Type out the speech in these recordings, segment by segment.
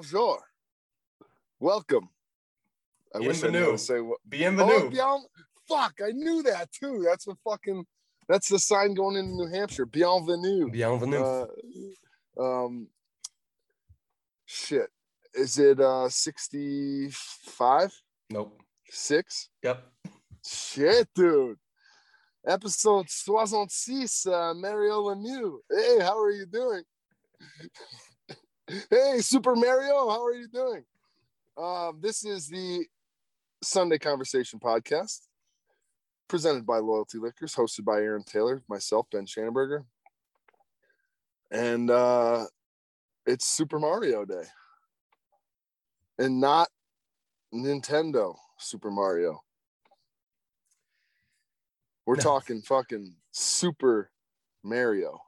Bonjour. Welcome. I wish I knew Bienvenue. say what. Bienvenue. Oh, bien, fuck, I knew that too. That's a fucking. That's the sign going into New Hampshire. Bienvenue. Bienvenue. Uh, um. Shit. Is it uh 65? nope. Six? Yep. Shit, dude. Episode 66, uh, Mario Lemieux. Hey, how are you doing? hey, Super Mario, how are you doing? Um, this is the Sunday Conversation podcast presented by Loyalty Liquors, hosted by Aaron Taylor, myself, Ben Schanenberger. And uh, it's Super Mario Day. And not Nintendo Super Mario. We're No. talking fucking Super Mario.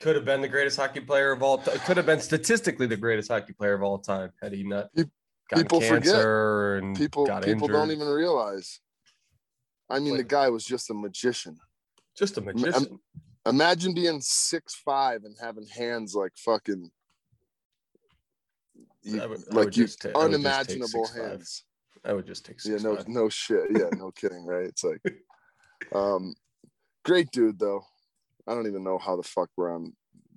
Could have been the greatest hockey player of all time. Could have been statistically the greatest hockey player of all time had he not people forget. and People people injured. don't even realize. I mean, the guy was just a magician. Just a magician. Imagine being six five and having hands like fucking you- I would- I like you just ta- I would just take unimaginable 6'5". hands. I would just take six. Yeah, no, five. no shit. Yeah, no kidding, right? It's like, um, great dude though. I don't even know how the fuck we're on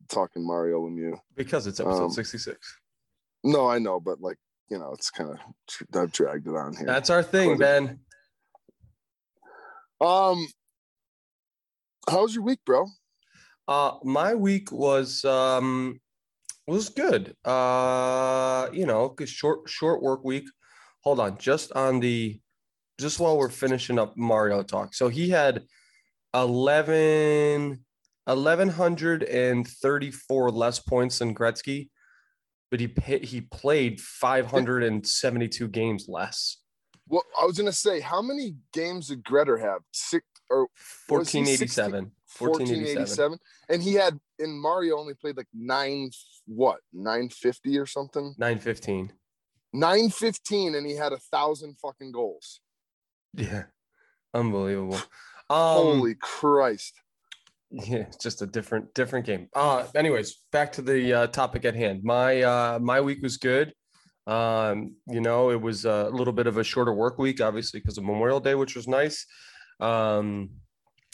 talking Mario Lemieux. because it's episode um, 66. No, I know, but like, you know, it's kind of I've dragged it on here. That's our thing, Ben. Um, how's your week, bro? Uh my week was um was good. Uh you know, 'cause short short work week. Hold on, just on the just while we're finishing up Mario talk. So he had 11 1134 less points than Gretzky, but he he played 572 games less. Well, I was gonna say, how many games did Gretter have? Six or Was 1487. 1487. 1487? And he had in Mario only played like nine, what, 950 or something? 915. 915, and he had a thousand fucking goals. Yeah. Unbelievable. Um, Holy Christ. Yeah, just a different different game. Uh anyways, back to the uh, topic at hand. My uh my week was good. Um, you know, it was a little bit of a shorter work week, obviously, because of Memorial Day, which was nice. Um,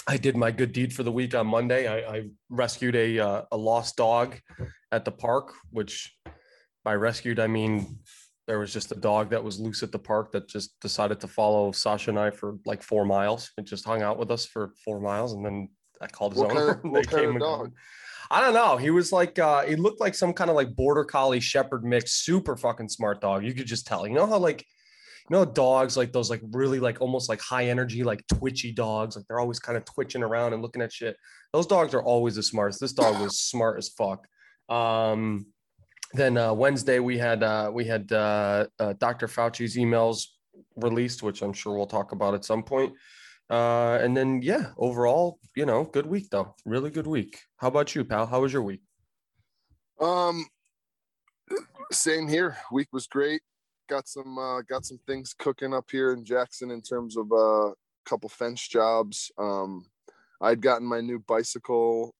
I did my good deed for the week on Monday. I, I rescued a uh, a lost dog at the park, which by rescued I mean there was just a dog that was loose at the park that just decided to follow Sasha and I for like four miles. It just hung out with us for four miles, and then I called his What owner. kind of- what kind of dog? I don't know. He was like, uh, he looked like some kind of like border collie shepherd mix, super fucking smart dog. You could just tell. You know how like, you know, dogs like those like really like almost like high energy, like twitchy dogs. Like they're always kind of twitching around and looking at shit. Those dogs are always the smartest. This dog was smart as fuck. Um, then uh, Wednesday we had uh, we had uh, uh, Dr. Fauci's emails released, which I'm sure we'll talk about at some point. Uh, and then yeah, overall, you know, good week though, really good week. How about you, pal? How was your week? Um, same here. Week was great. Got some uh, got some things cooking up here in Jackson in terms of a uh, couple fence jobs. Um, I'd gotten my new bicycle,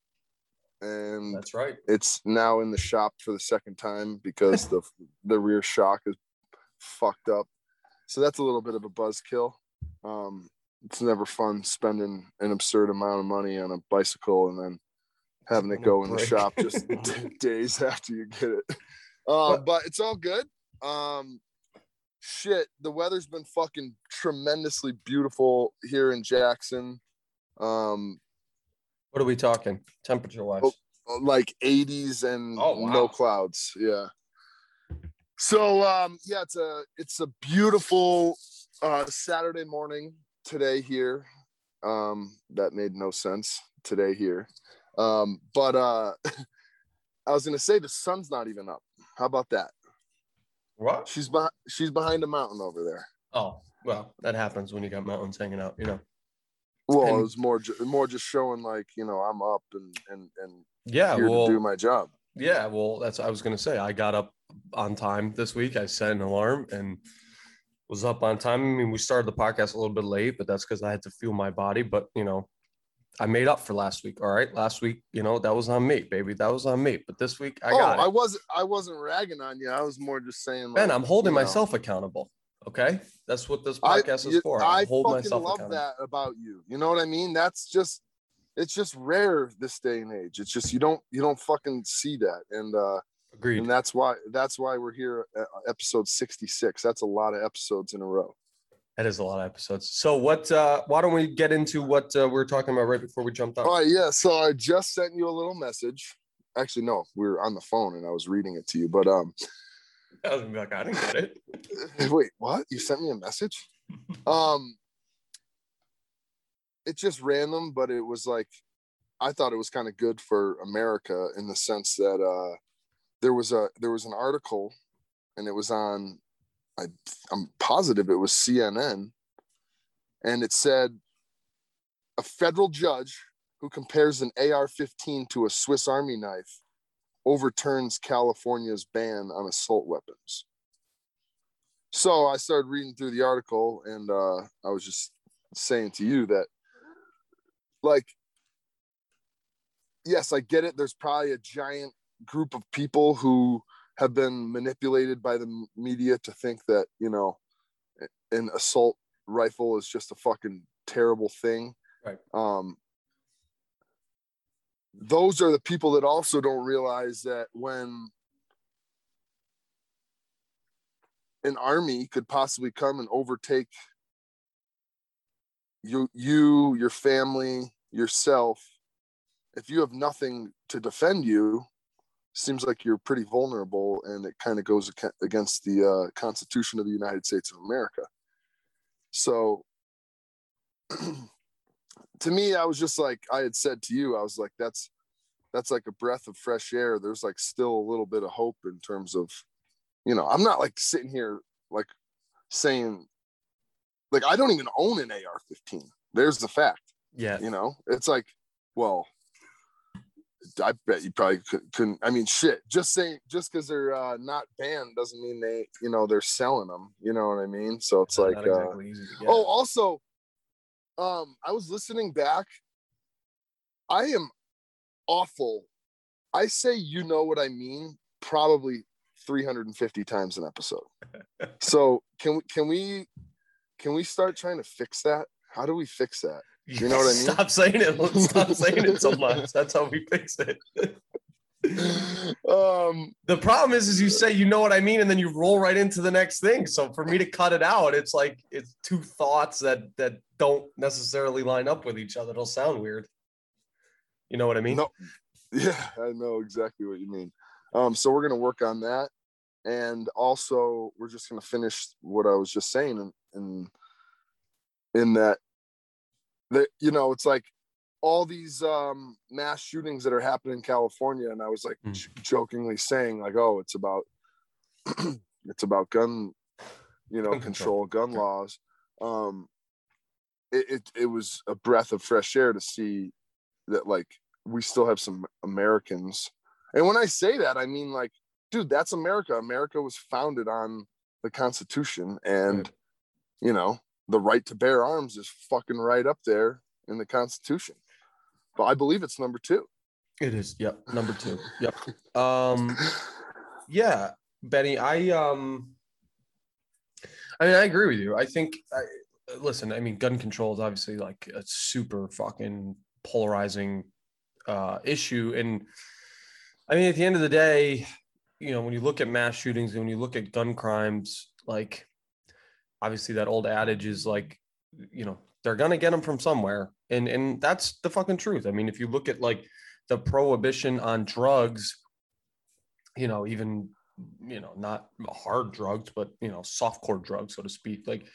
and That's right. it's now in the shop for the second time because the the rear shock is fucked up. So that's a little bit of a buzzkill. Um, it's never fun spending an absurd amount of money on a bicycle and then having it go in the shop just days after you get it. Uh, But- but it's all good. Um, shit, the weather's been fucking tremendously beautiful here in Jackson. Um, What are we talking temperature wise? Oh, like 80s and Oh, wow. no clouds yeah so um yeah it's a it's a beautiful uh saturday morning today here um that made no sense today here um but uh i was gonna say the sun's not even up how about that What? she's behind she's behind a mountain over there Oh, well, that happens when you got mountains hanging out, you know. well And- it was more more just showing like you know i'm up and and and Yeah, well, to do my job yeah, well, that's I was gonna say. I got up on time this week. I set an alarm and was up on time. I mean, we started the podcast a little bit late, but that's because I had to fuel my body. But you know, I made up for last week. All right, last week, you know, that was on me, baby. That was on me. But this week, I oh, got it. I wasn't. I wasn't ragging on you. I was more just saying. Like, Ben, I'm holding you know, myself accountable. Okay, that's what this I, podcast is for. I I hold fucking myself love accountable. that about you. You know what I mean? That's just. It's just rare this day and age. It's just you don't you don't fucking see that, and uh Agreed. and that's why that's why we're here at episode 66 that's a lot of episodes in a row That is a lot of episodes. So what? uh Why don't we get into what uh, we were talking about right before we jumped on? all right yeah so i just sent you a little message actually no we were on the phone and i was reading it to you but um I was like, I didn't get it. wait what you sent me a message um it's just random but it was like i thought it was kind of good for america in the sense that uh there was a there was an article and it was on I, i'm positive it was cnn and it said a federal judge who compares an ar-15 to a swiss army knife overturns california's ban on assault weapons so I started reading through the article and uh, I was just saying to you that, like, yes, I get it. There's probably a giant group of people who have been manipulated by the media to think that, you know, an assault rifle is just a fucking terrible thing. Right. Um, those are the people that also don't realize that when an army could possibly come and overtake you you your family yourself if you have nothing to defend you seems like you're pretty vulnerable and it kind of goes against the uh, constitution of the united states of america. So to me i was just like i had said to you i was like that's that's like a breath of fresh air. There's like still a little bit of hope in terms of you know i'm not like sitting here like saying like i don't even own an ar-15 there's the fact Yeah. you know? It's like well i bet you probably could, couldn't i mean shit just saying just because they're uh, not banned doesn't mean they you know they're selling them you know what i mean so it's like uh, exactly get. Oh, also, um, I was listening back. I am awful. I say you know what I mean probably 350 times an episode. so can we can we can we start trying to fix that? How do we fix that? You know what I mean? Stop saying it. Let's stop saying it so much. That's how we fix it. um The problem is, is you say you know what I mean, and then you roll right into the next thing. So for me to cut it out, it's like it's two thoughts that that don't necessarily line up with each other. It'll sound weird. You know what I mean? No, yeah, I know exactly what you mean. Um, so we're gonna work on that, and also we're just gonna finish what I was just saying, and in, in, in that, that you know, it's like all these um, mass shootings that are happening in California, and I was like Mm. j- jokingly saying like, oh, it's about it's about gun, you know, control, gun laws. Um, it, it it was a breath of fresh air to see that like we still have some Americans. And when I say that, I mean like, dude, that's America. America was founded on the Constitution, and Right. you know, the right to bear arms is fucking right up there in the Constitution. But I believe it's number two. It is. Yep. Number two. Yep. Um. Yeah, Benny. I um. I mean, I agree with you. I think. I, listen, I mean, gun control is obviously like a super fucking polarizing uh, issue, and I mean, at the end of the day, you know, when you look at mass shootings and when you look at gun crimes, like obviously that old adage is like, you know, they're gonna get them from somewhere, and and that's the fucking truth. I mean, if you look at like the prohibition on drugs, you know, even you know, not hard drugs, but you know, soft core drugs, so to speak, like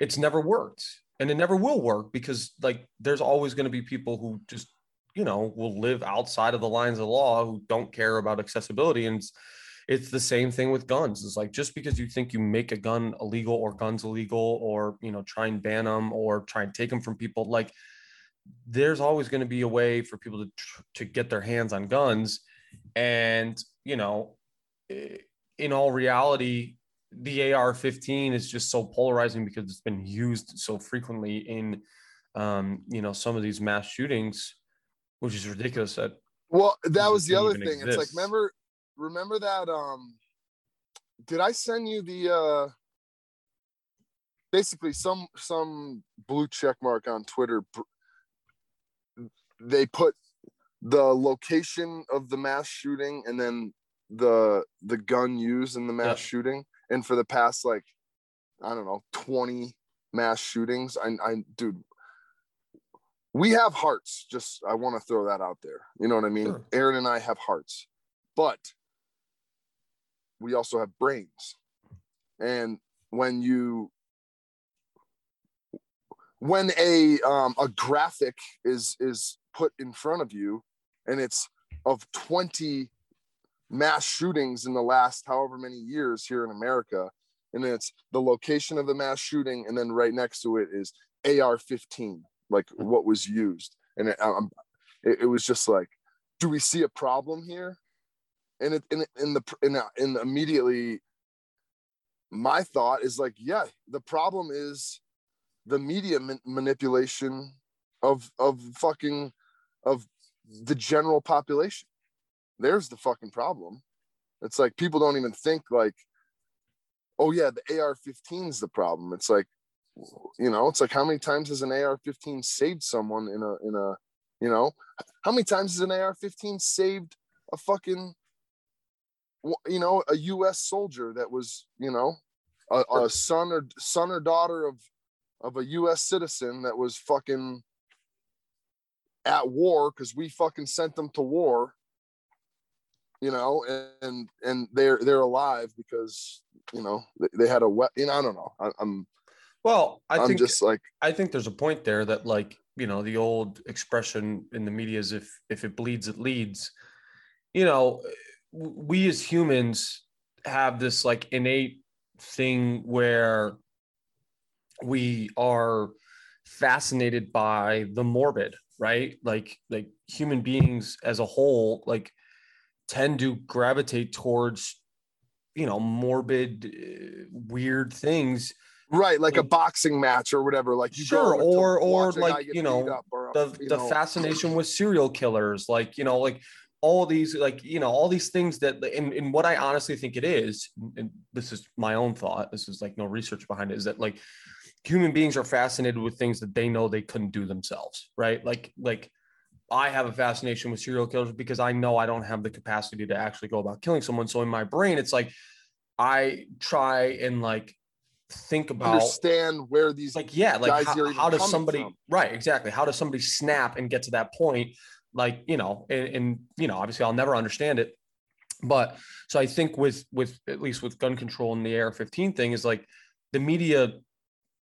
it's never worked. And it never will work because like there's always going to be people who just you know will live outside of the lines of law who don't care about accessibility. And it's, the same thing with guns. It's like just because you think you make a gun illegal or guns illegal or you know try and ban them or try and take them from people like there's always going to be a way for people to tr- to get their hands on guns. And you know in all reality the AR-15 is just so polarizing because it's been used so frequently in um, you know, some of these mass shootings, which is ridiculous that Well, that was the other thing. It's like remember remember that um did I send you the uh basically some some blue check mark on Twitter they put the location of the mass shooting and then the the gun used in the mass Yeah. shooting? And for the past like I don't know 20 mass shootings I I dude we have hearts. Just I want to throw that out there. You know what I mean? Sure. Aaron and I have hearts. But we also have brains. And when you when a um, a graphic is is put in front of you and it's of 20 mass shootings in the last however many years here in America and it's the location of the mass shooting and then right next to it is AR15 like what was used. And it, um, it, it was just like do we see a problem here and it in, in the in, in uh, immediately my thought is like yeah the problem is the media man- manipulation of of fucking of the general population. There's the fucking problem. It's like people don't even think like oh yeah the ar-15 is the problem. It's like you know it's like how many times has an ar-15 saved someone in a in a you know how many times has an ar-15 saved a fucking you know a us soldier that was you know a, a son or son or daughter of of a us citizen that was fucking at war because we fucking sent them to war you know and and they're they're alive because you know they, they had a wet you know i don't know I, i'm well, I i'm think just like I think there's a point there that like, you know, the old expression in the media is if if it bleeds, it leads. You know, we as humans have this like innate thing where we are fascinated by the morbid, right? Like like human beings as a whole like tend to gravitate towards you know morbid uh, weird things right like a boxing match or whatever like you Sure, go or- or watch a guy like, you know, or, the you the know, fascination with serial killers like you know like all these like you know all these things that and, and what i honestly think it is and this is my own thought this is like no research behind it is that like human beings are fascinated with things that they know they couldn't do themselves right? Like like i have a fascination with serial killers because i know i don't have the capacity to actually go about killing someone. So in my brain it's like i try and like think about understand where these like yeah like guys how, how does somebody from. right exactly. How does somebody snap and get to that point like you know and, and you know obviously i'll never understand it. But so i think with with at least with gun control and the ar-15 thing is like the media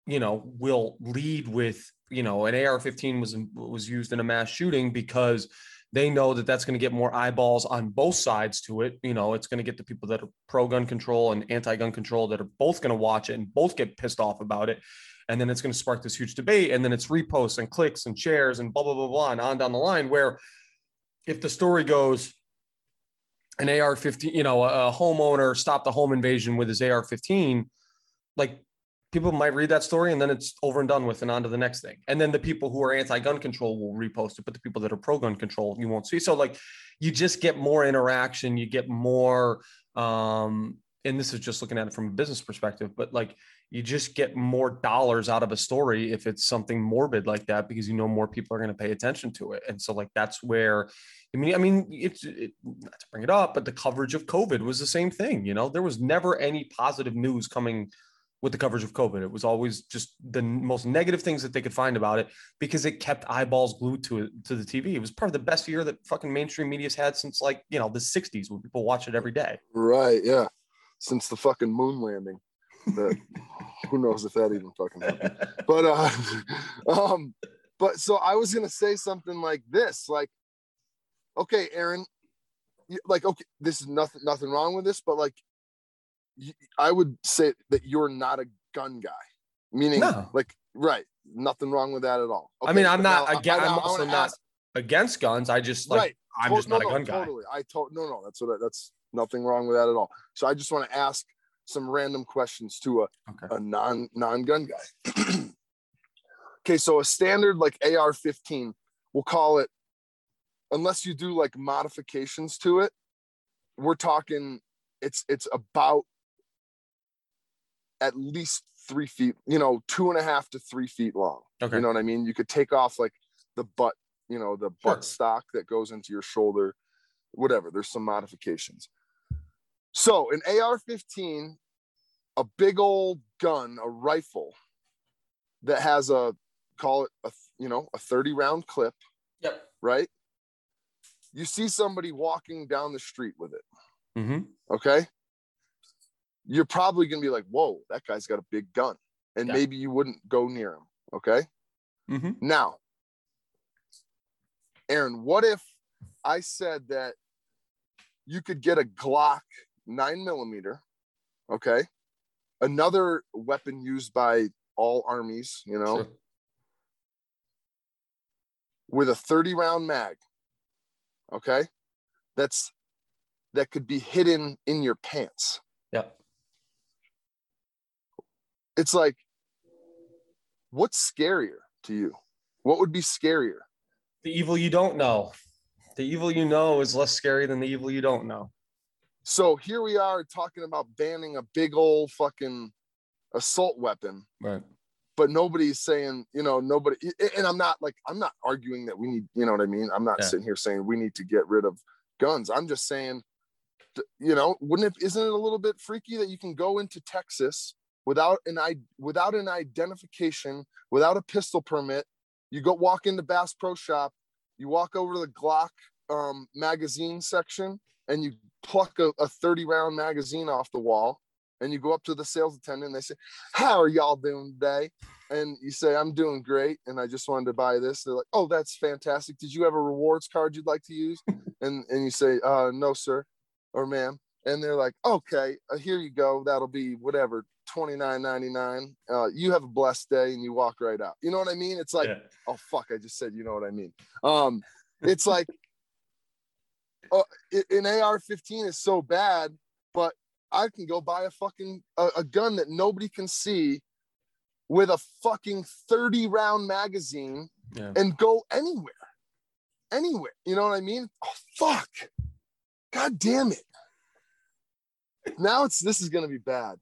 you know will lead with you know an ar-15 was was used in a mass shooting because they know that that's going to get more eyeballs on both sides to it. You know it's going to get the people that are pro gun control and anti gun control that are both going to watch it and both get pissed off about it and then it's going to spark this huge debate and then it's reposts and clicks and shares and blah blah blah blah and on down the line where if the story goes an AR-15, you know, a, homeowner stopped a home invasion with his AR-15, like people might read that story and then it's over and done with and on to the next thing. And then the people who are anti-gun control will repost it, but the people that are pro-gun control, you won't see. So like you just get more interaction, you get more um and this is just looking at it from a business perspective, but like you just get more dollars out of a story if it's something morbid like that because you know more people are going to pay attention to it. And so like that's where I mean, I mean, it's it, not to bring it up, but the coverage of COVID was the same thing. You know, there was never any positive news coming with the coverage of COVID. It was always just the most negative things that they could find about it because it kept eyeballs glued to it to the TV. It was part of the best year that fucking mainstream media's had since like you know the '60s, when people watch it every day. right yeah since the fucking moon landing that who knows if that even fucking happened but uh um but so i was gonna say something like this like okay aaron like okay this is nothing nothing wrong with this but like I would say that you're not a gun guy meaning No. like right nothing wrong with that at all I mean, I'm not now again. I'm also not ask- against guns. I just like right I'm To- just not no, a gun no, guy. Totally. I told no, no. That's what. I, that's nothing wrong with that at all. So I just want to ask some random questions to a, Okay. a non non gun guy. Okay, so a standard like AR-15, we'll call it, unless you do like modifications to it, we're talking it's it's about at least three feet, you know, two and a half to three feet long. Okay. You know what I mean? You could take off like the butt, you know, the Sure. butt stock that goes into your shoulder, whatever. There's some modifications. So an AR-15, a big old gun, a rifle that has a call it a you know a 30 round clip, Yep. right? You see somebody walking down the street with it, Mm-hmm. okay? You're probably gonna be like, whoa, that guy's got a big gun. And Yeah. maybe you wouldn't go near him. Okay. Mm-hmm. Now, Aaron, what if I said that you could get a Glock nine millimeter, okay? Another weapon used by all armies, you know, with a 30 round mag, okay? That's that could be hidden in your pants. Yep. It's like, what's scarier to you? What would be scarier? The evil you don't know. The evil you know is less scary than the evil you don't know. So here we are talking about banning a big old fucking assault weapon, Right. but nobody's saying, you know, nobody. And I'm not like, I'm not arguing that we need, you know what I mean? I'm not Yeah. sitting here saying we need to get rid of guns. I'm just saying, you know, wouldn't it, isn't it a little bit freaky that you can go into Texas without an I without an identification, without a pistol permit? You go walk into Bass Pro Shop, you walk over to the Glock um, magazine section, and you pluck a, a 30 round magazine off the wall and you go up to the sales attendant and they say how are y'all doing today? And you say i'm doing great and i just wanted to buy this. They're like oh that's fantastic. Did you have a rewards card you'd like to use? And and you say uh no sir or ma'am. And they're like okay uh, here you go. That'll be whatever 29.99 uh you have a blessed day and you walk right out. You know what i mean? It's like Yeah. oh fuck i just said you know what i mean. Um it's like uh, an ar-15 is so bad but i can go buy a fucking a, a gun that nobody can see with a fucking 30 round magazine Yeah. and go anywhere. Anywhere. You know what i mean? Oh fuck. God damn it. Now it's this is gonna be bad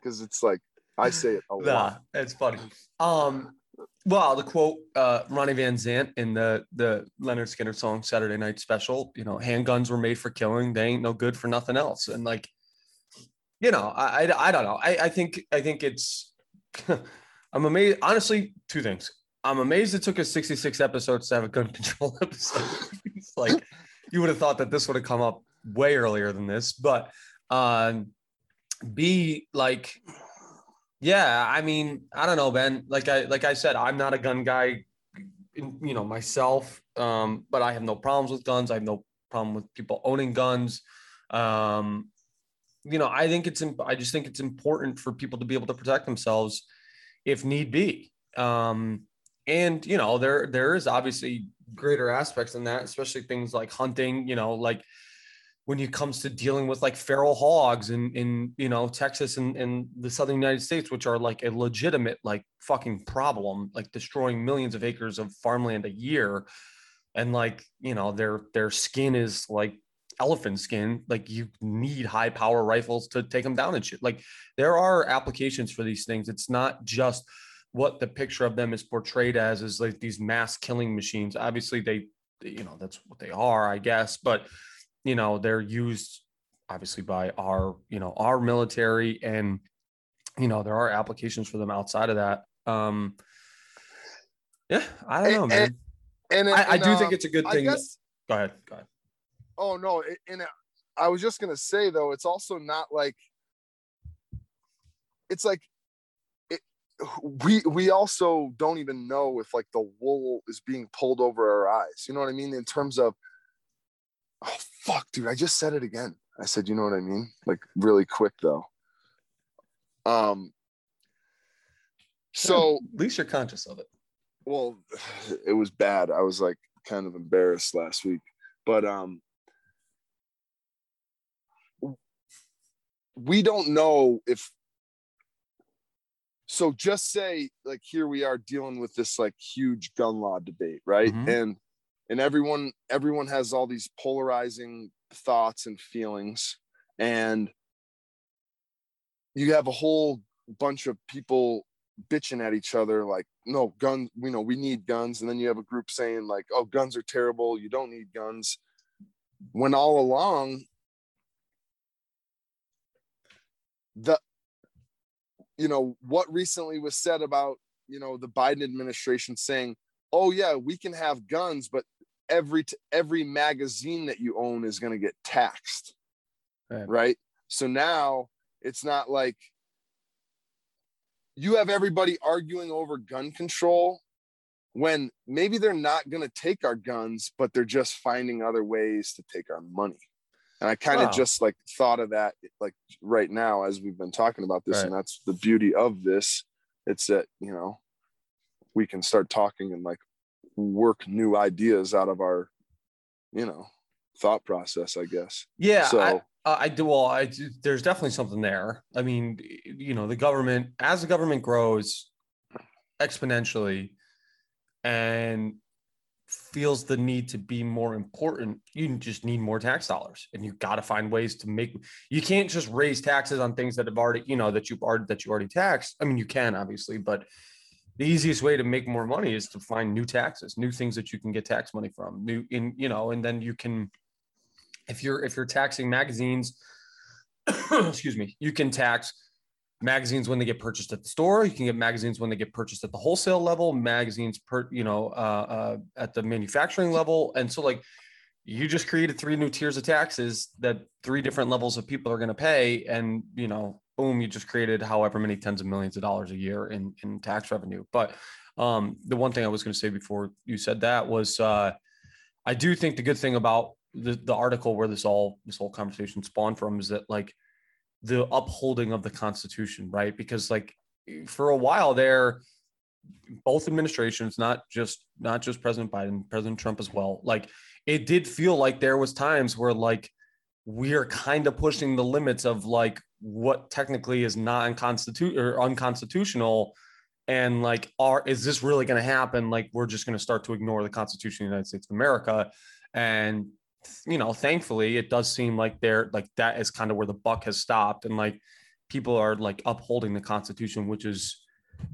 because it's like i say it a Nah, lot. that's funny. Um, well, the quote uh, Ronnie Van Zant in the the Lynyrd Skynyrd song "Saturday Night Special," you know, handguns were made for killing. They ain't no good for nothing else. And like, you know, I I, I don't know. I I think I think it's. I'm amazed. Honestly, two things. I'm amazed it took us 66 episodes to have a gun control episode. like you would have thought that this would have come up way earlier than this, but um, B like yeah, I mean, I don't know, Ben. Like I like I said, I'm not a gun guy, you know, myself. Um, but I have no problems with guns. I have no problem with people owning guns. Um, you know, I think it's I just think it's important for people to be able to protect themselves if need be. Um, and you know, there there is obviously greater aspects in that, especially things like hunting. You know, like when it comes to dealing with like feral hogs in in you know Texas and, and the southern United States, which are like a legitimate like fucking problem, like destroying millions of acres of farmland a year, and like you know their their skin is like elephant skin. Like you need high power rifles to take them down and shit. Like there are applications for these things. It's not just what the picture of them is portrayed as is like these mass killing machines. Obviously, they you know that's what they are, I guess, but you know they're used obviously by our you know our military and you know there are applications for them outside of that um yeah i don't know And- man and, i, I and, do think um, it's a good I thing that- guess- go ahead go ahead Oh no, and I was just gonna say though, it's also not like it's like it. We we also don't even know if like the wool is being pulled over our eyes. You know what I mean? In terms of, oh fuck, dude, I just said it again. I said, you know what I mean? Like really quick though. Um. So at least you're conscious of it well it was bad i was like kind of embarrassed last week but um we don't know if so just say like here we are dealing with this like huge gun law debate right Mhm. and and everyone everyone has all these polarizing thoughts and feelings. And you have a whole bunch of people bitching at each other like no guns you know we need guns. And then you have a group saying like oh guns are terrible. You don't need guns. When all along the you know what recently was said about you know the biden administration saying oh yeah we can have guns but every every magazine that you own is going to get taxed Right. right so now it's not like you have everybody arguing over gun control when maybe they're not going to take our guns but they're just finding other ways to take our money and i kind of Wow. just like thought of that like right now as we've been talking about this and that's the beauty of this it's that you know we can start talking and like work new ideas out of our you know thought process i guess Yeah, so I, uh, I do. Well, I there's definitely something there. I mean, you know, the government as the government grows exponentially and feels the need to be more important, you just need more tax dollars, and you got to find ways to make. You can't just raise taxes on things that have already, you know, that you've already that you already taxed. I mean, you can obviously, but the easiest way to make more money is to find new taxes, new things that you can get tax money from, new in you know, and then you can if you're if you're taxing magazines excuse me you can tax magazines when they get purchased at the store. You can get magazines when they get purchased at the wholesale level magazines per you know uh, uh, at the manufacturing level. And so like you just created three new tiers of taxes that three different levels of people are going to pay. And you know boom you just created however many tens of millions of dollars a year in in tax revenue. But um the one thing i was going to say before you said that was uh i do think the good thing about the, the article where this all this whole conversation spawned from is that like the upholding of the constitution right? Because like for a while there both administrations not just not just president biden president trump as well like it did feel like there was times where like we are kind of pushing the limits of like what technically is not or unconstitutional and like are is this really going to happen? Like we're just going to start to ignore the constitution of the united states of america. And you know thankfully it does seem like they're like that is kind of where the buck has stopped. And like people are like upholding the constitution which is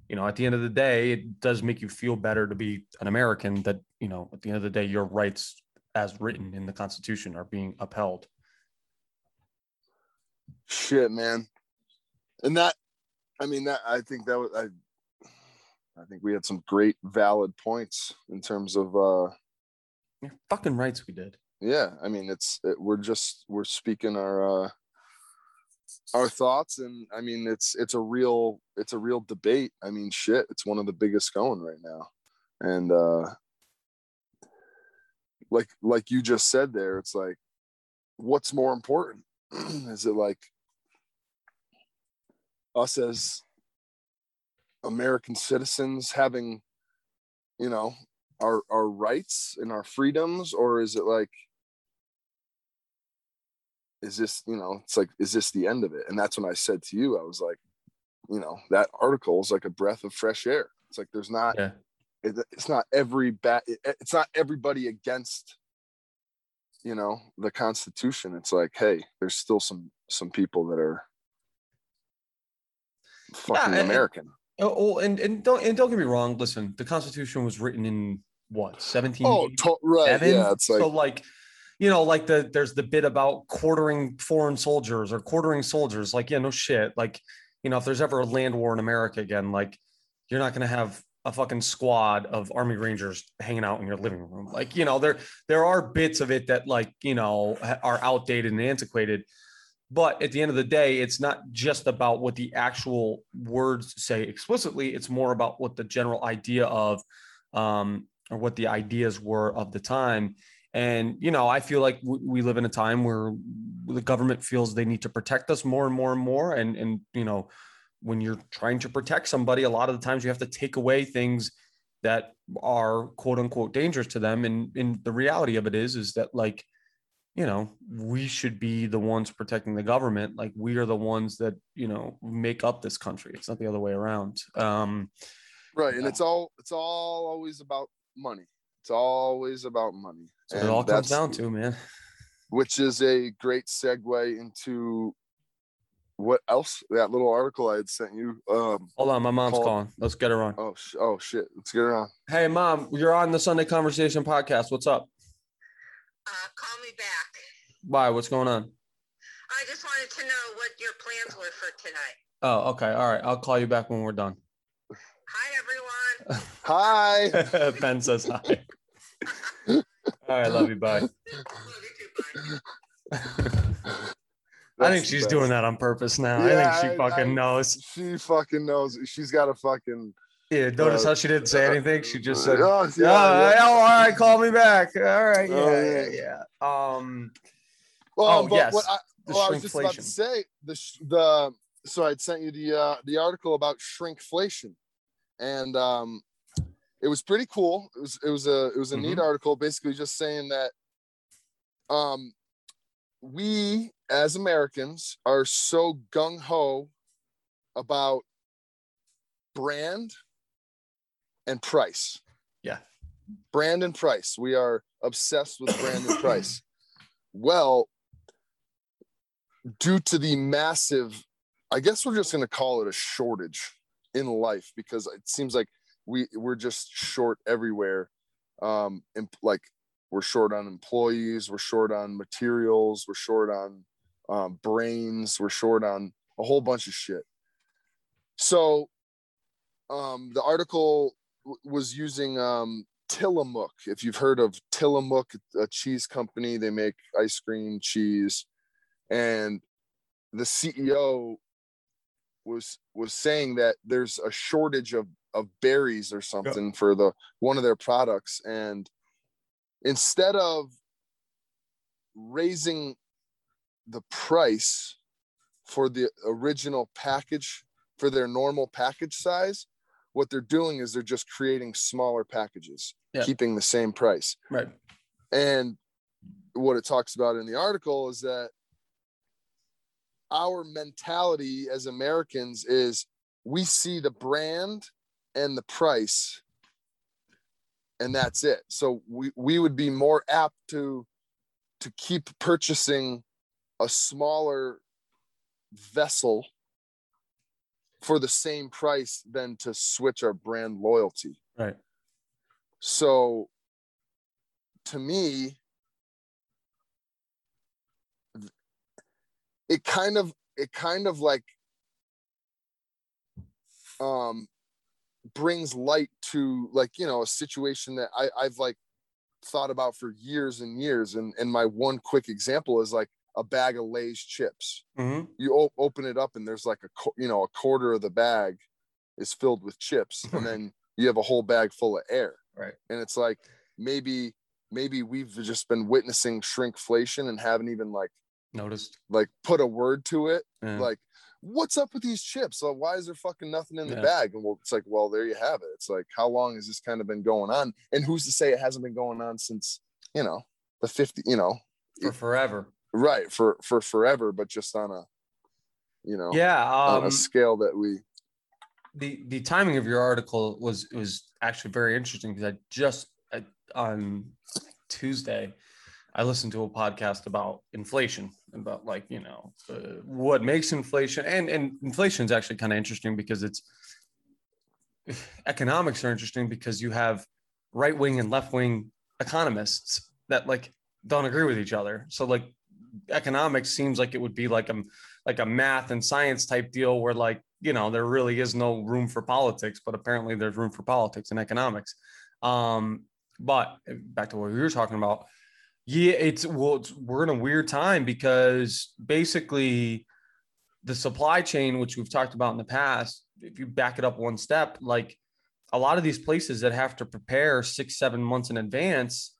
you know at the end of the day it does make you feel better to be an american that you know at the end of the day your rights as written in the constitution are being upheld shit man. And that i mean that i think that was i i think we had some great valid points in terms of uh yeah, fucking rights we did. Yeah i mean it's it, we're just we're speaking our uh our thoughts. And i mean it's it's a real it's a real debate. I mean shit it's one of the biggest going right now. And uh like like you just said there it's like what's more important? Is it like us as american citizens having you know our our rights and our freedoms or is it like is this you know it's like is this the end of it? And that's when i said to you i was like you know that article is like a breath of fresh air. It's like there's not yeah. it, it's not every bat it, it's not everybody against you know the constitution. It's like hey there's still some some people that are fucking and- american. Oh, oh and, and don't and don't get me wrong listen the constitution was written in what 17 oh to- right yeah it's like so like you know like the there's the bit about quartering foreign soldiers or quartering soldiers like yeah no shit like you know if there's ever a land war in america again like you're not going to have a fucking squad of army rangers hanging out in your living room. Like you know there there are bits of it that like you know are outdated and antiquated but at the end of the day it's not just about what the actual words say explicitly. It's more about what the general idea of um, or what the ideas were of the time. And you know i feel like we live in a time where the government feels they need to protect us more and more and more. And and you know when you're trying to protect somebody a lot of the times you have to take away things that are quote unquote dangerous to them. And and the reality of it is is that like you know, we should be the ones protecting the government. Like we are the ones that, you know, make up this country. It's not the other way around. Um, right. And it's all, it's all always about money. It's always about money. So it all comes down to, man. Which is a great segue into what else? That little article I had sent you. Um, Hold on, my mom's called, calling. Let's get her on. Oh, oh shit! Let's get her on. Hey, mom, you're on the Sunday Conversation podcast. What's up? Uh, call me back. Why? What's going on? I just wanted to know what your plans were for tonight. Oh, okay. All right. I'll call you back when we're done. Hi, everyone. hi. ben says hi. All right. Love you. Bye. love you too. Bye. I think she's doing that on purpose now. Yeah, I think she fucking I, knows. She fucking knows. She's got a fucking. Yeah, notice uh, how she didn't say anything. She just said, "Oh, yeah, yeah. oh all right, call me back." All right, yeah, oh, yeah, yeah. Um. Well, oh, but yes. What I, well, I was just about to say the the so I'd sent you the uh, the article about shrinkflation, and um, it was pretty cool. It was it was a it was a mm-hmm. neat article, basically just saying that um we as Americans are so gung ho about brand and price. Yeah. Brand and price. We are obsessed with brand and price. Well, due to the massive, I guess we're just going to call it a shortage in life because it seems like we we're just short everywhere. Um, and like we're short on employees, we're short on materials, we're short on um, brains, we're short on a whole bunch of shit. So um, the article w- was using um, Tillamook. If you've heard of Tillamook, a cheese company, they make ice cream, cheese, and the CEO was was saying that there's a shortage of of berries or something yeah. for the one of their products and instead of raising the price for the original package for their normal package size what they're doing is they're just creating smaller packages yeah. keeping the same price right and what it talks about in the article is that our mentality as americans is we see the brand and the price and that's it. So we we would be more apt to to keep purchasing a smaller vessel for the same price than to switch our brand loyalty. Right. So to me it kind of it kind of like um brings light to like you know a situation that I, I've like thought about for years and years. And and my one quick example is like a bag of Lay's chips. Mm-hmm. You op- open it up and there's like a you know a quarter of the bag is filled with chips, and then you have a whole bag full of air. Right. And it's like maybe maybe we've just been witnessing shrinkflation and haven't even like noticed like put a word to it yeah. like what's up with these chips? Well, why is there fucking nothing in the yeah. bag? And well, it's like, well, there you have it. It's like, how long has this kind of been going on? And who's to say it hasn't been going on since, you know, the 50, you know, for forever. Right. For, for forever, but just on a, you know, yeah, um, on a um, scale that we, the, the timing of your article was, was actually very interesting because I just, I, on Tuesday, I listened to a podcast about inflation, about like you know uh, what makes inflation, and and inflation is actually kind of interesting because it's economics are interesting because you have right wing and left wing economists that like don't agree with each other. So like economics seems like it would be like a like a math and science type deal where like you know there really is no room for politics, but apparently there's room for politics in economics. Um, but back to what we were talking about yeah, it's well, it's, we're in a weird time because basically the supply chain, which we've talked about in the past, if you back it up one step, like a lot of these places that have to prepare six, seven months in advance,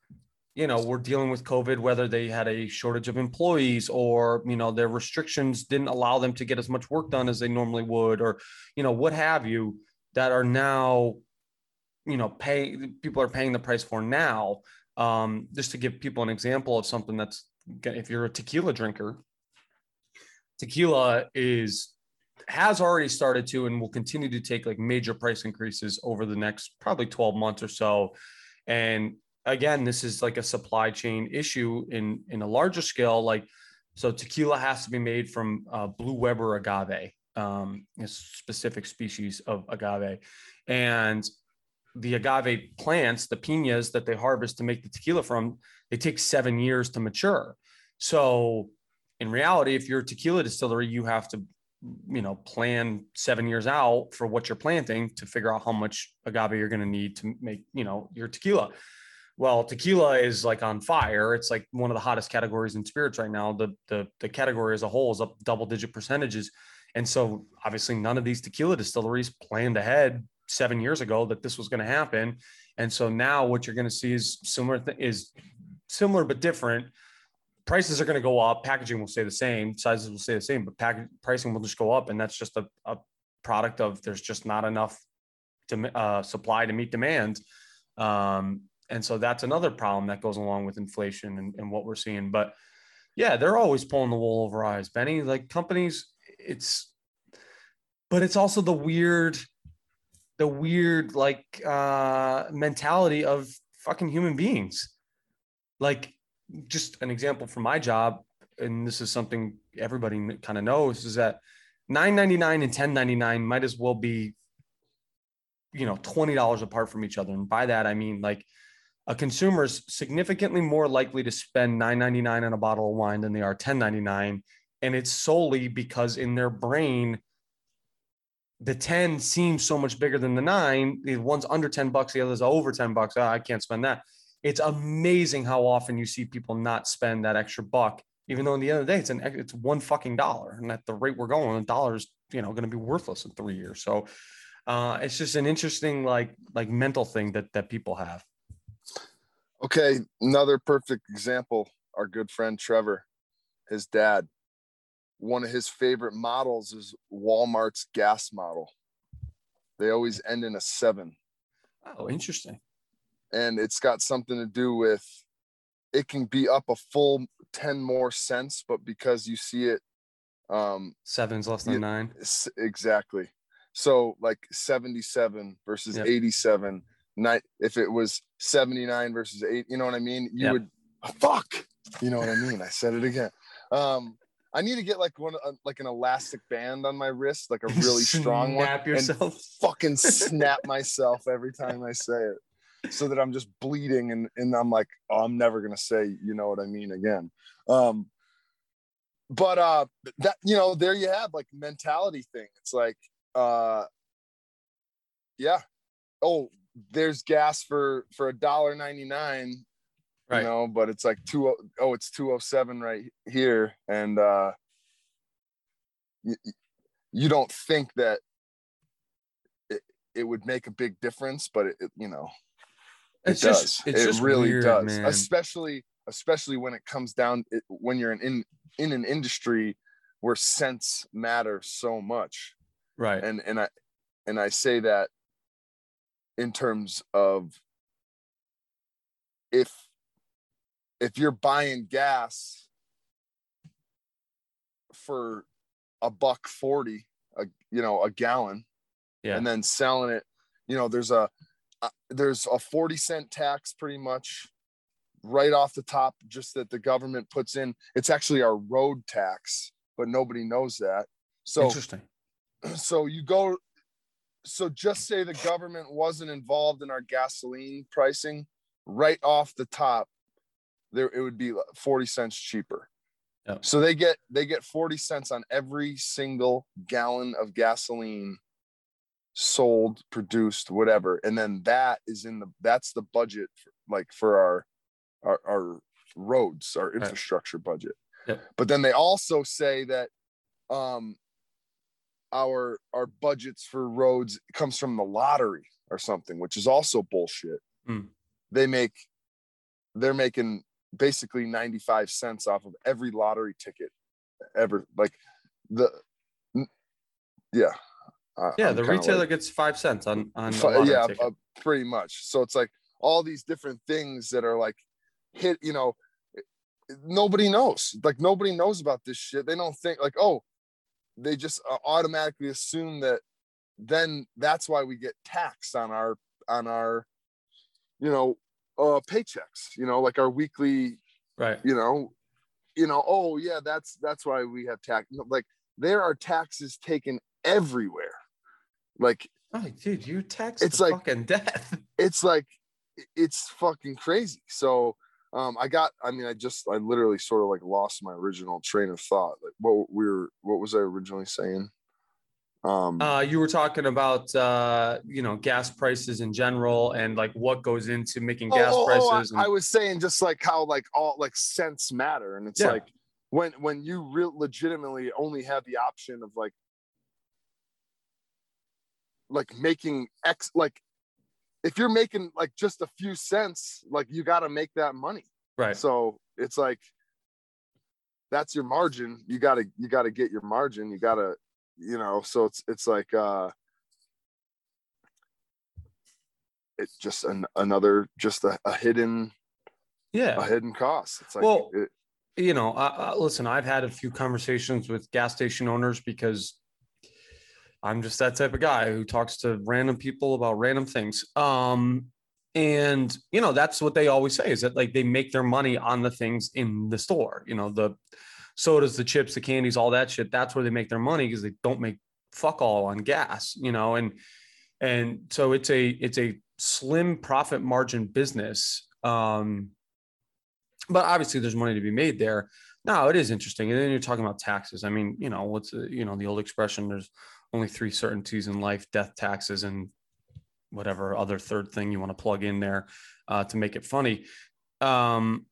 you know, we're dealing with COVID, whether they had a shortage of employees or, you know, their restrictions didn't allow them to get as much work done as they normally would, or, you know, what have you, that are now, you know, pay people are paying the price for now um, just to give people an example of something that's if you're a tequila drinker, tequila is has already started to and will continue to take like major price increases over the next probably 12 months or so. And again, this is like a supply chain issue in in a larger scale. Like, so tequila has to be made from uh, blue Weber agave, um, a specific species of agave, and the agave plants, the pinas that they harvest to make the tequila from, they take seven years to mature. So in reality, if you're a tequila distillery, you have to, you know, plan seven years out for what you're planting to figure out how much agave you're going to need to make, you know, your tequila. Well, tequila is like on fire. It's like one of the hottest categories in spirits right now. The the the category as a whole is up double digit percentages. And so obviously none of these tequila distilleries planned ahead seven years ago that this was going to happen. And so now what you're going to see is similar th- is similar but different. Prices are going to go up. Packaging will stay the same. Sizes will stay the same, but pack- pricing will just go up. And that's just a, a product of there's just not enough to, uh, supply to meet demand. Um, and so that's another problem that goes along with inflation and, and what we're seeing. But yeah, they're always pulling the wool over eyes, Benny. Like companies, it's, but it's also the weird the weird like uh mentality of fucking human beings. Like just an example from my job and this is something everybody kind of knows is that 999 and 1099 might as well be you know $20 apart from each other. And by that i mean like a consumer is significantly more likely to spend 999 on a bottle of wine than they are 1099 and it's solely because in their brain the 10 seems so much bigger than the nine. The one's under 10 bucks, the other's over 10 bucks. Oh, I can't spend that. It's amazing how often you see people not spend that extra buck, even though in the end of the day, it's an it's one fucking dollar. And at the rate we're going, a dollar is you know going to be worthless in three years. So uh, it's just an interesting like like mental thing that that people have. Okay, another perfect example. Our good friend Trevor, his dad, one of his favorite models is Walmart's gas model. They always end in a seven. Oh, interesting. And it's got something to do with it can be up a full 10 more cents, but because you see it um seven's less than nine. Exactly. So like 77 versus yep. 87. Night if it was 79 versus 8, you know what I mean? You yep. would oh, fuck. You know what I mean? I said it again. Um I need to get like one uh, like an elastic band on my wrist, like a really strong one, yourself. and fucking snap myself every time I say it, so that I'm just bleeding and and I'm like, oh, I'm never gonna say you know what I mean again. Um, but uh, that you know, there you have like mentality thing. It's like, uh, yeah, oh, there's gas for for a dollar ninety nine right. you know, but it's like two oh it's 207 right here. And uh you, you don't think that it, it would make a big difference, but it, it you know it it's does. Just, it really weird, does, man. especially especially when it comes down it, when you're in, in in an industry where cents matters so much. Right. And and I and I say that in terms of if if you're buying gas for a buck 40 a you know a gallon yeah. and then selling it you know there's a uh, there's a 40 cent tax pretty much right off the top just that the government puts in. It's actually our road tax but nobody knows that. So interesting. so you go so just say the government wasn't involved in our gasoline pricing right off the top there it would be 40 cents cheaper. So they get they get 40 cents on every single gallon of gasoline sold, produced, whatever. And then that is in the that's the budget for, like for our our, our roads, our infrastructure right. budget. But then they also say that um our our budgets for roads comes from the lottery or something, which is also bullshit. Mm. They make they're making basically 95 cents off of every lottery ticket ever like the yeah yeah I'm the retailer like, gets five cents on on yeah uh, pretty much so it's like all these different things that are like hit you know nobody knows. Like nobody knows about this shit. They don't think like, oh, they just uh, automatically assume that then that's why we get taxed on our on our you know uh paychecks you know like our weekly Right. you know you know oh yeah that's that's why we have tax like there are taxes taken everywhere like Oh, dude, you tax It's like- fucking death. it's like it's fucking crazy so um i got i mean i just i literally sort of like lost my original train of thought like what we were what was i originally saying um Uh, you were talking about uh, you know gas prices in general and like what goes into making Oh, gas oh, oh, prices. I, I and- was saying just like how like all like cents matter, and it's Yeah. like when when you real legitimately only have the option of like like making X like if you're making like just a few cents, like you got to make that money. right. So it's like that's your margin. You gotta you gotta get your margin. You gotta you know. So it's it's like uh it's just an, another just a, a hidden Yeah. a hidden cost. It's like Well, it, you know, uh, listen, I've had a few conversations with gas station owners because I'm just that type of guy who talks to random people about random things. Um, and you know, that's what they always say is that like they make their money on the things in the store. You know, the sodas, the chips, the candies, all that shit. That's where they make their money because they don't make fuck all on gas. You know, and and so it's a it's a slim profit margin business. Um, but obviously there's money to be made there. No, it is interesting. And then you're talking about taxes. I mean, you know, what's you know, the old expression, there's only three certainties in life, death, taxes, and whatever other third thing you want to plug in there uh, to make it funny. Um,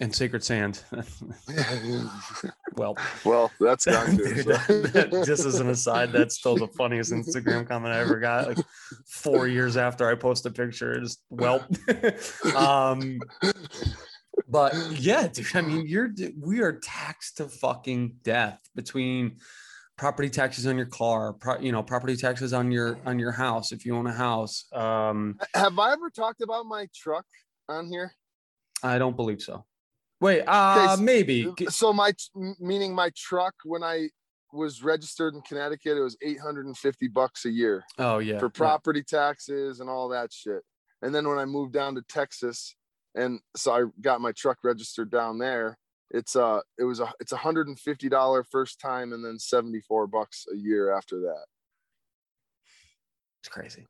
and sacred sand. well, well, that's gone too. Dude, so. that- that- just as an aside, that's still the funniest Instagram comment I ever got. Like four years after I post a picture, just well, um, but yeah, dude. I mean, you're we are taxed to fucking death between property taxes on your car, pro, you know, property taxes on your on your house if you own a house. Um, Have I ever talked about my truck on here? I don't believe so. Wait, uh, Okay, maybe. So my meaning my truck when I was registered in Connecticut, it was 850 bucks a year. Oh yeah, for property taxes and all that shit. And then when I moved down to Texas, and so I got my truck registered down there, it's uh it was a it's a hundred and fifty dollar first time and then 74 bucks a year after that. It's crazy.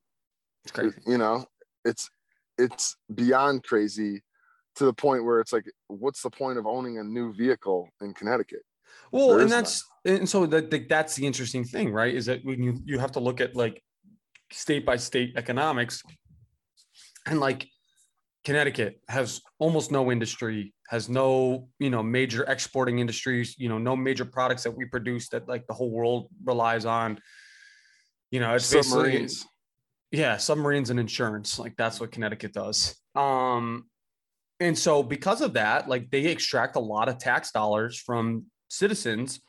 It's It- crazy. you know, it's it's beyond crazy to the point where it's like, what's the point of owning a new vehicle in Connecticut? Well, There and is none. that's and so that that- that's the interesting thing, right? Is that when you you have to look at like state by state economics, and like Connecticut has almost no industry, has no you know major exporting industries, you know, no major products that we produce that like the whole world relies on. You know, it's Submarines. yeah, submarines and insurance. Like that's what Connecticut does. Um, and so because of that, like they extract a lot of tax dollars from citizens.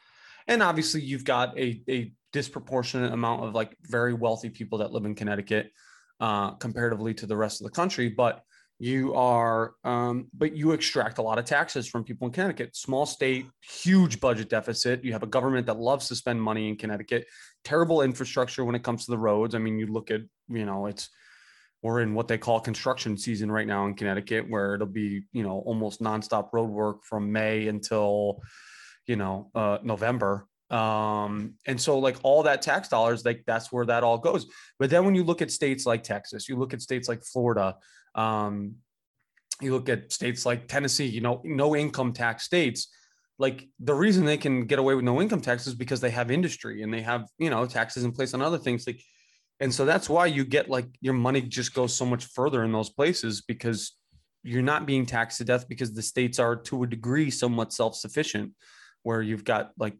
And obviously you've got a, a disproportionate amount of like very wealthy people that live in Connecticut uh, comparatively to the rest of the country. But you are, um, but you extract a lot of taxes from people in Connecticut. Small state, huge budget deficit. You have a government that loves to spend money in Connecticut. Terrible infrastructure when it comes to the roads. I mean, you look at, you know, it's we're in what they call construction season right now in Connecticut, where it'll be, you know, almost nonstop road work from May until, you know, uh, November. Um, and so like all that tax dollars, like that's where that all goes. But then when you look at states like Texas, you look at states like Florida, um, you look at states like Tennessee, you know, no income tax states. Like the reason they can get away with no income tax is because they have industry and they have, you know, taxes in place on other things. Like, and so that's why you get like your money just goes so much further in those places because you're not being taxed to death because the states are to a degree somewhat self-sufficient where you've got like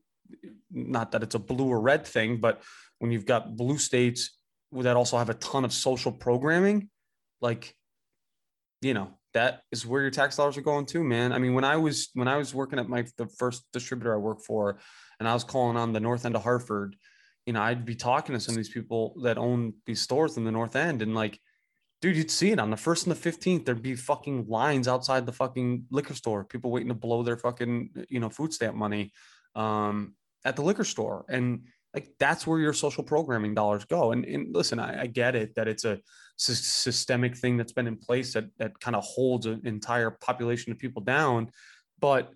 not that it's a blue or red thing but when you've got blue states that also have a ton of social programming like you know that is where your tax dollars are going to man. I mean when i was when i was working at my the first distributor i worked for and i was calling on the north end of hartford you know i'd be talking to some of these people that own these stores in the north end and like dude, you'd see it on the first and the fifteenth. There'd be fucking lines outside the fucking liquor store. People waiting to blow their fucking you know food stamp money um, at the liquor store, and like that's where your social programming dollars go. And, and listen, I, I get it that it's a sy- systemic thing that's been in place that that kind of holds an entire population of people down, but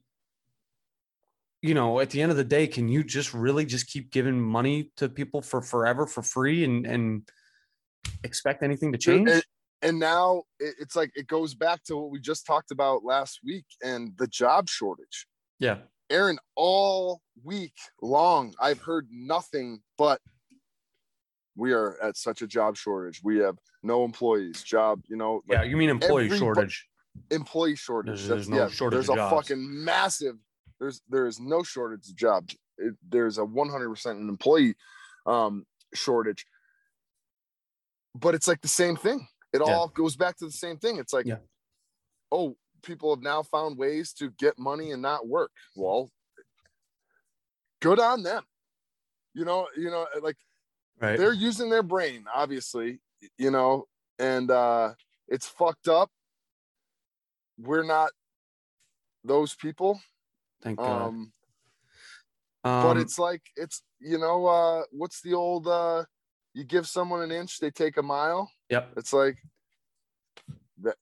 you know, at the end of the day, can you just really just keep giving money to people for forever for free and and expect anything to change? And, and now it's like it goes back to what we just talked about last week and the job shortage. yeah. Aaron, all week long, I've heard nothing but we are at such a job shortage. We have no employees, job, you know, like Yeah, you mean employee every- shortage? employee shortage. There's- there's no yeah, shortage There's a jobs. fucking massive. There's there is no shortage of jobs. It, there's a 100 percent an employee um, shortage. But it's like the same thing. It Yeah. all goes back to the same thing. It's like, Yeah. oh, people have now found ways to get money and not work. Well, good on them. You know, you know, like Right. they're using their brain obviously you know and uh it's fucked up we're not those people Thank God. um Um, but it's like it's you know uh what's the old uh you give someone an inch they take a mile yep. it's like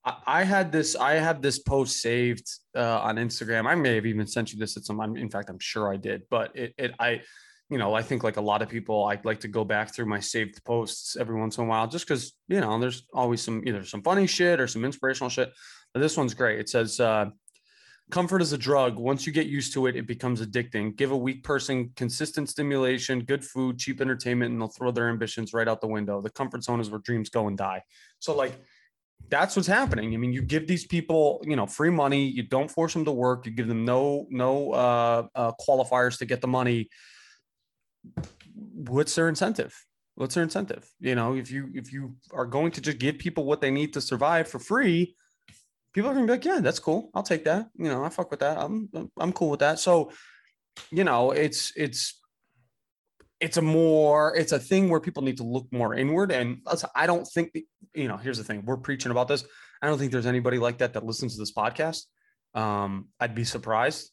I, I had this. I had this post saved uh, on Instagram. I may have even sent you this at some. In fact, I'm sure I did. But it, it, I, you know, I think like a lot of people, I like to go back through my saved posts every once in a while, just because you know, there's always some either some funny shit or some inspirational shit. But this one's great. It says, uh, "Comfort is a drug. Once you get used to it, it becomes addicting. Give a weak person consistent stimulation, good food, cheap entertainment, and they'll throw their ambitions right out the window. The comfort zone is where dreams go and die. So like." that's what's happening. I mean, you give these people, you know, free money. You don't force them to work. You give them no no uh, uh, qualifiers to get the money. What's their incentive? What's their incentive? You know, if you if you are going to just give people what they need to survive for free, people are gonna be like, yeah, that's cool. I'll take that. You know, I fuck with that. I'm I'm cool with that. So, you know, it's it's it's a more it's a thing where people need to look more inward and i don't think you know here's the thing we're preaching about this i don't think there's anybody like that that listens to this podcast um i'd be surprised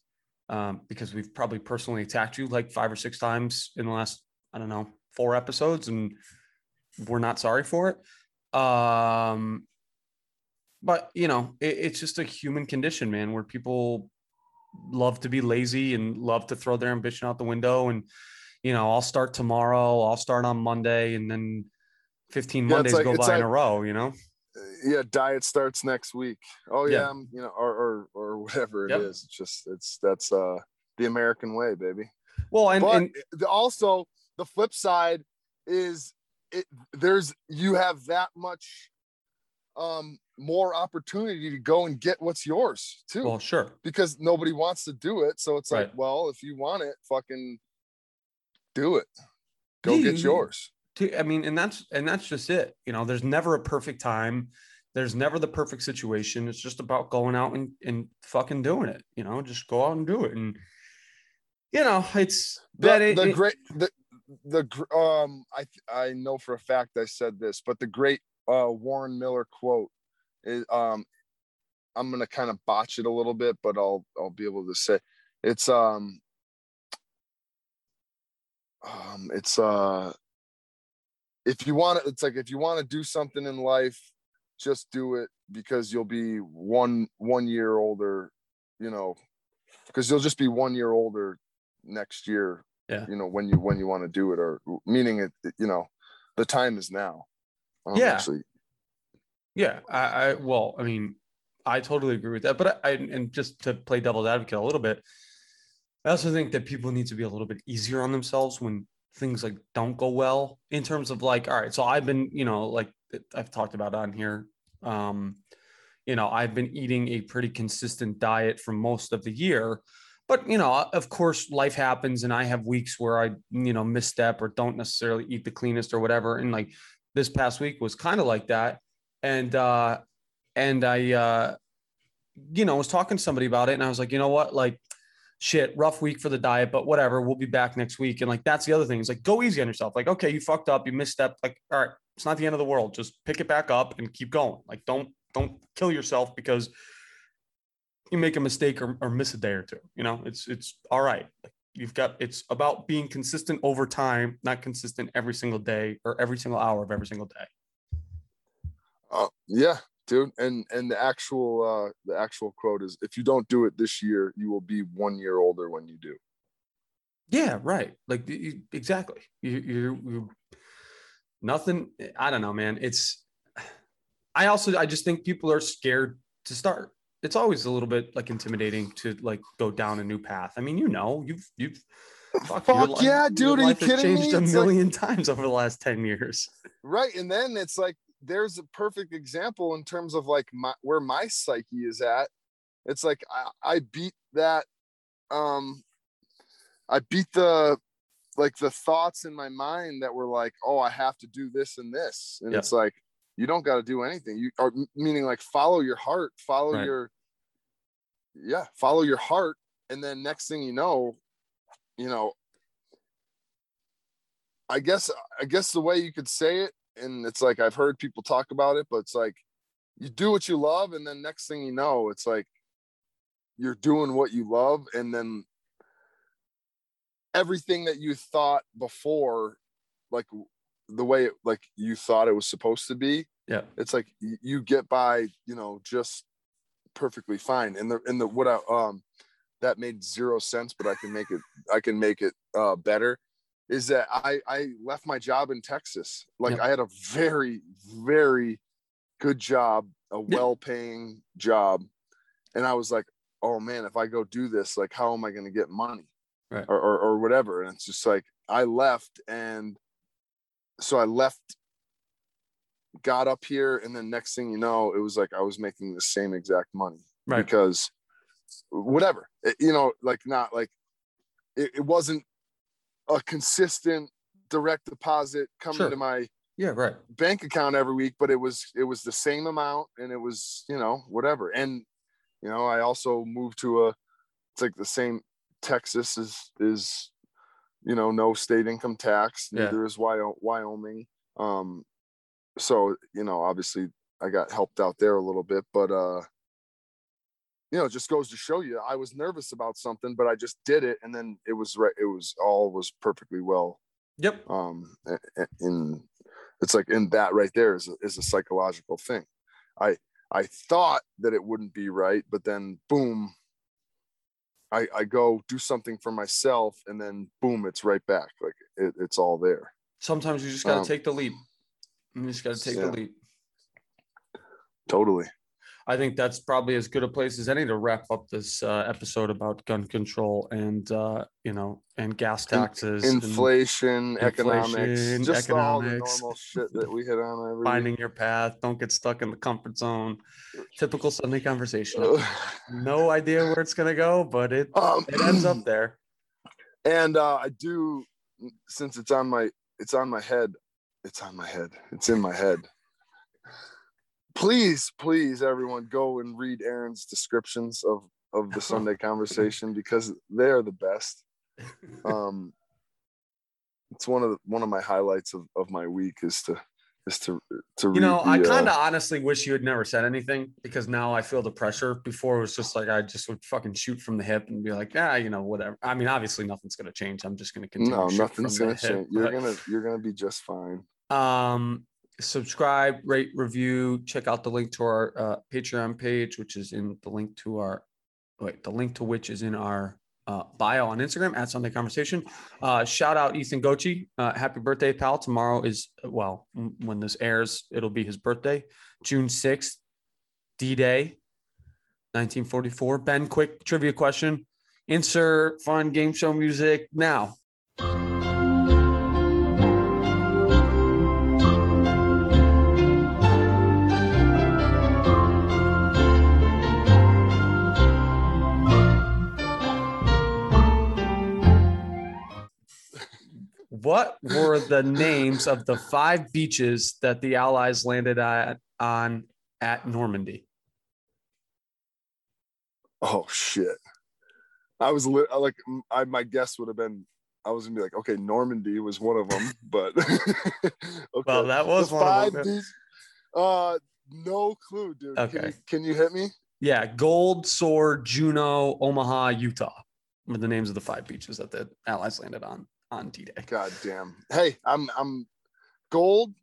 um because we've probably personally attacked you like five or six times in the last i don't know four episodes and we're not sorry for it um but you know it, it's just a human condition man where people love to be lazy and love to throw their ambition out the window and you know, I'll start tomorrow, I'll start on Monday, and then 15 Yeah, Mondays like- go by in a row, you know? yeah diet starts next week oh yeah, Yeah. I'm, you know or or, or whatever it Yep. is. it's just it's that's uh the american way baby Well, and, but and the, also the flip side is it there's you have that much um more opportunity to go and get what's yours too well, sure. because nobody wants to do it so it's like well if you want it fucking do it go Yeah, get yours I mean, and that's and that's just it. You know, there's never a perfect time. There's never the perfect situation. It's just about going out and, and fucking doing it. You know, just go out and do it. And you know, it's the, that it, the it- great the the um i i know for a fact i said this but the great uh warren miller quote is um i'm gonna kind of botch it a little bit but i'll i'll be able to say it's um um it's uh if you want to it's like if you want to do something in life just do it because you'll be one one year older you know because you'll just be one year older next year Yeah. you know when you when you want to do it or meaning it it- you know the time is now um, Yeah. actually Yeah, I, I well, I mean, I totally agree with that. But I, and just to play devil's advocate a little bit, I also think that people need to be a little bit easier on themselves when things like don't go well. In terms of like, all right, so I've been, you know, like I've talked about on here, um, you know, I've been eating a pretty consistent diet for most of the year. But you know, of course, life happens, and I have weeks where I, you know, misstep or don't necessarily eat the cleanest or whatever. And like this past week was kind of like that and uh and i uh you know was talking to somebody about it and i was like you know what like shit rough week for the diet but whatever we'll be back next week and like that's the other thing is like go easy on yourself like okay you fucked up you misstepped like all right It's not the end of the world. Just pick it back up and keep going. Like don't don't kill yourself because you make a mistake or, or miss a day or two. You know, it's it's all right. You've got it's about being consistent over time, not consistent every single day or every single hour of every single day. Uh, yeah, dude. And and the actual uh the actual quote is if you don't do it this year, you will be one year older when you do. Yeah, right. Like you, exactly. You, you, you, nothing. I don't know, man. It's. I also, I just think people are scared to start. It's always a little bit like intimidating to like go down a new path. I mean, you know, you've you've. Fuck, Fuck life- yeah, dude. Are you kidding me? changed a It's like- million times over the last ten years. right and then it's like there's a perfect example in terms of like my where my psyche is at it's like i, I beat that um i beat the like the thoughts in my mind that were like oh i have to do this and this and Yep. it's like you don't got to do anything you are meaning like follow your heart follow Right. your yeah follow your heart and then next thing you know you know I guess I guess the way you could say it, and it's like I've heard people talk about it, but it's like you do what you love, and then next thing you know, it's like you're doing what you love, and then everything that you thought before, like the way it, like you thought it was supposed to be, Yeah. it's like you get by, you know, just perfectly fine. And the and the what I um that made zero sense, but I can make it I can make it uh better. Is that I I left my job in Texas. Like Yep. I had a very very good job, a well-paying job, and I was like, oh man, if I go do this, like how am I going to get money, Right. or, or or whatever? And it's just like I left, and so I left got up here and then next thing you know it was like i was making the same exact money Right. because whatever It- you know like not like it, it wasn't a consistent direct deposit coming Sure. to my Yeah. Right. bank account every week but it was it was the same amount and it was you know whatever and you know i also moved to a it's like the same texas is is you know no state income tax Yeah. neither is wyoming um so you know obviously i got helped out there a little bit but uh you know it just goes to show you i was nervous about something but i just did it and then it was right it was all was perfectly well Yep. um in it's like in that right there is a, is a psychological thing i i thought that it wouldn't be right but then boom i i go do something for myself and then boom it's right back like it, it's all there Sometimes you just got to Um, take the leap. You just got to take the leap. totally I think that's probably as good a place as any to wrap up this uh, episode about gun control and uh, you know and gas In- taxes, and inflation, economics inflation, just all the normal shit that we hit on every finding your path. Don't get stuck in the comfort zone. Typical Sunday conversation. No idea where it's gonna go, but it um, it ends up there. and uh, I do since it's on my it's on my head. It's on my head. It's in my head. Please, please, everyone, go and read Aaron's descriptions of of the Sunday conversation because they are the best. Um, it's one of the, one of my highlights of, of my week is to is to to read. You know, I the, uh, kind of honestly wish you had never said anything because now I feel the pressure. Before it was just like I just would fucking shoot from the hip and be like, yeah, you know, whatever. I mean, obviously nothing's gonna change. I'm just gonna continue. no, nothing's gonna hip, change. You're but- gonna you're gonna be just fine. um subscribe rate review check out the link to our uh, patreon page which is in the link to our wait the link to which is in our uh, bio on instagram at sunday conversation. Uh, shout out ethan gochi. Uh, happy birthday pal. Tomorrow is well m- when this airs it'll be his birthday june 6th d-day 1944 ben quick trivia question. Insert fun game show music now What were the names of the five beaches that the Allies landed at on at Normandy? Oh shit! I was li- like I my guess would have been I was gonna be like, okay, Normandy was one of them, but okay. Well, that was The one five of them. beaches- Uh, no clue, dude. Can Okay. you, can you hit me? Yeah, Gold, Sword, Juno, Omaha, Utah were the names of the five beaches that the Allies landed on on D-Day. God damn. Hey, I'm I'm gold.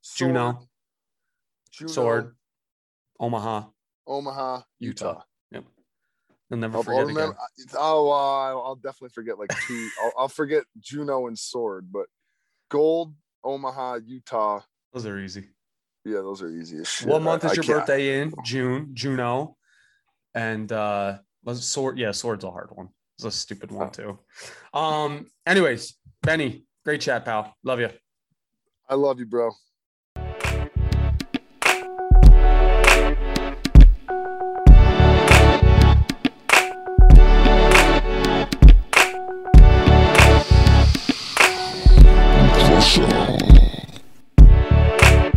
Sword, Juno, Juno, Sword, Omaha, Omaha, Utah. Utah. Yep. I'll never I'll, forget I'll again. remember. Oh, uh, I'll definitely forget like two. I'll, I'll forget Juno and Sword, but gold, Omaha, Utah. Those are easy. Yeah, those are easy. What month is I your birthday in? June, Juno, And uh sword, yeah, sword's a hard one. It's a stupid one too. Um, anyways, Benny, great chat, pal. Love you. I love you, bro.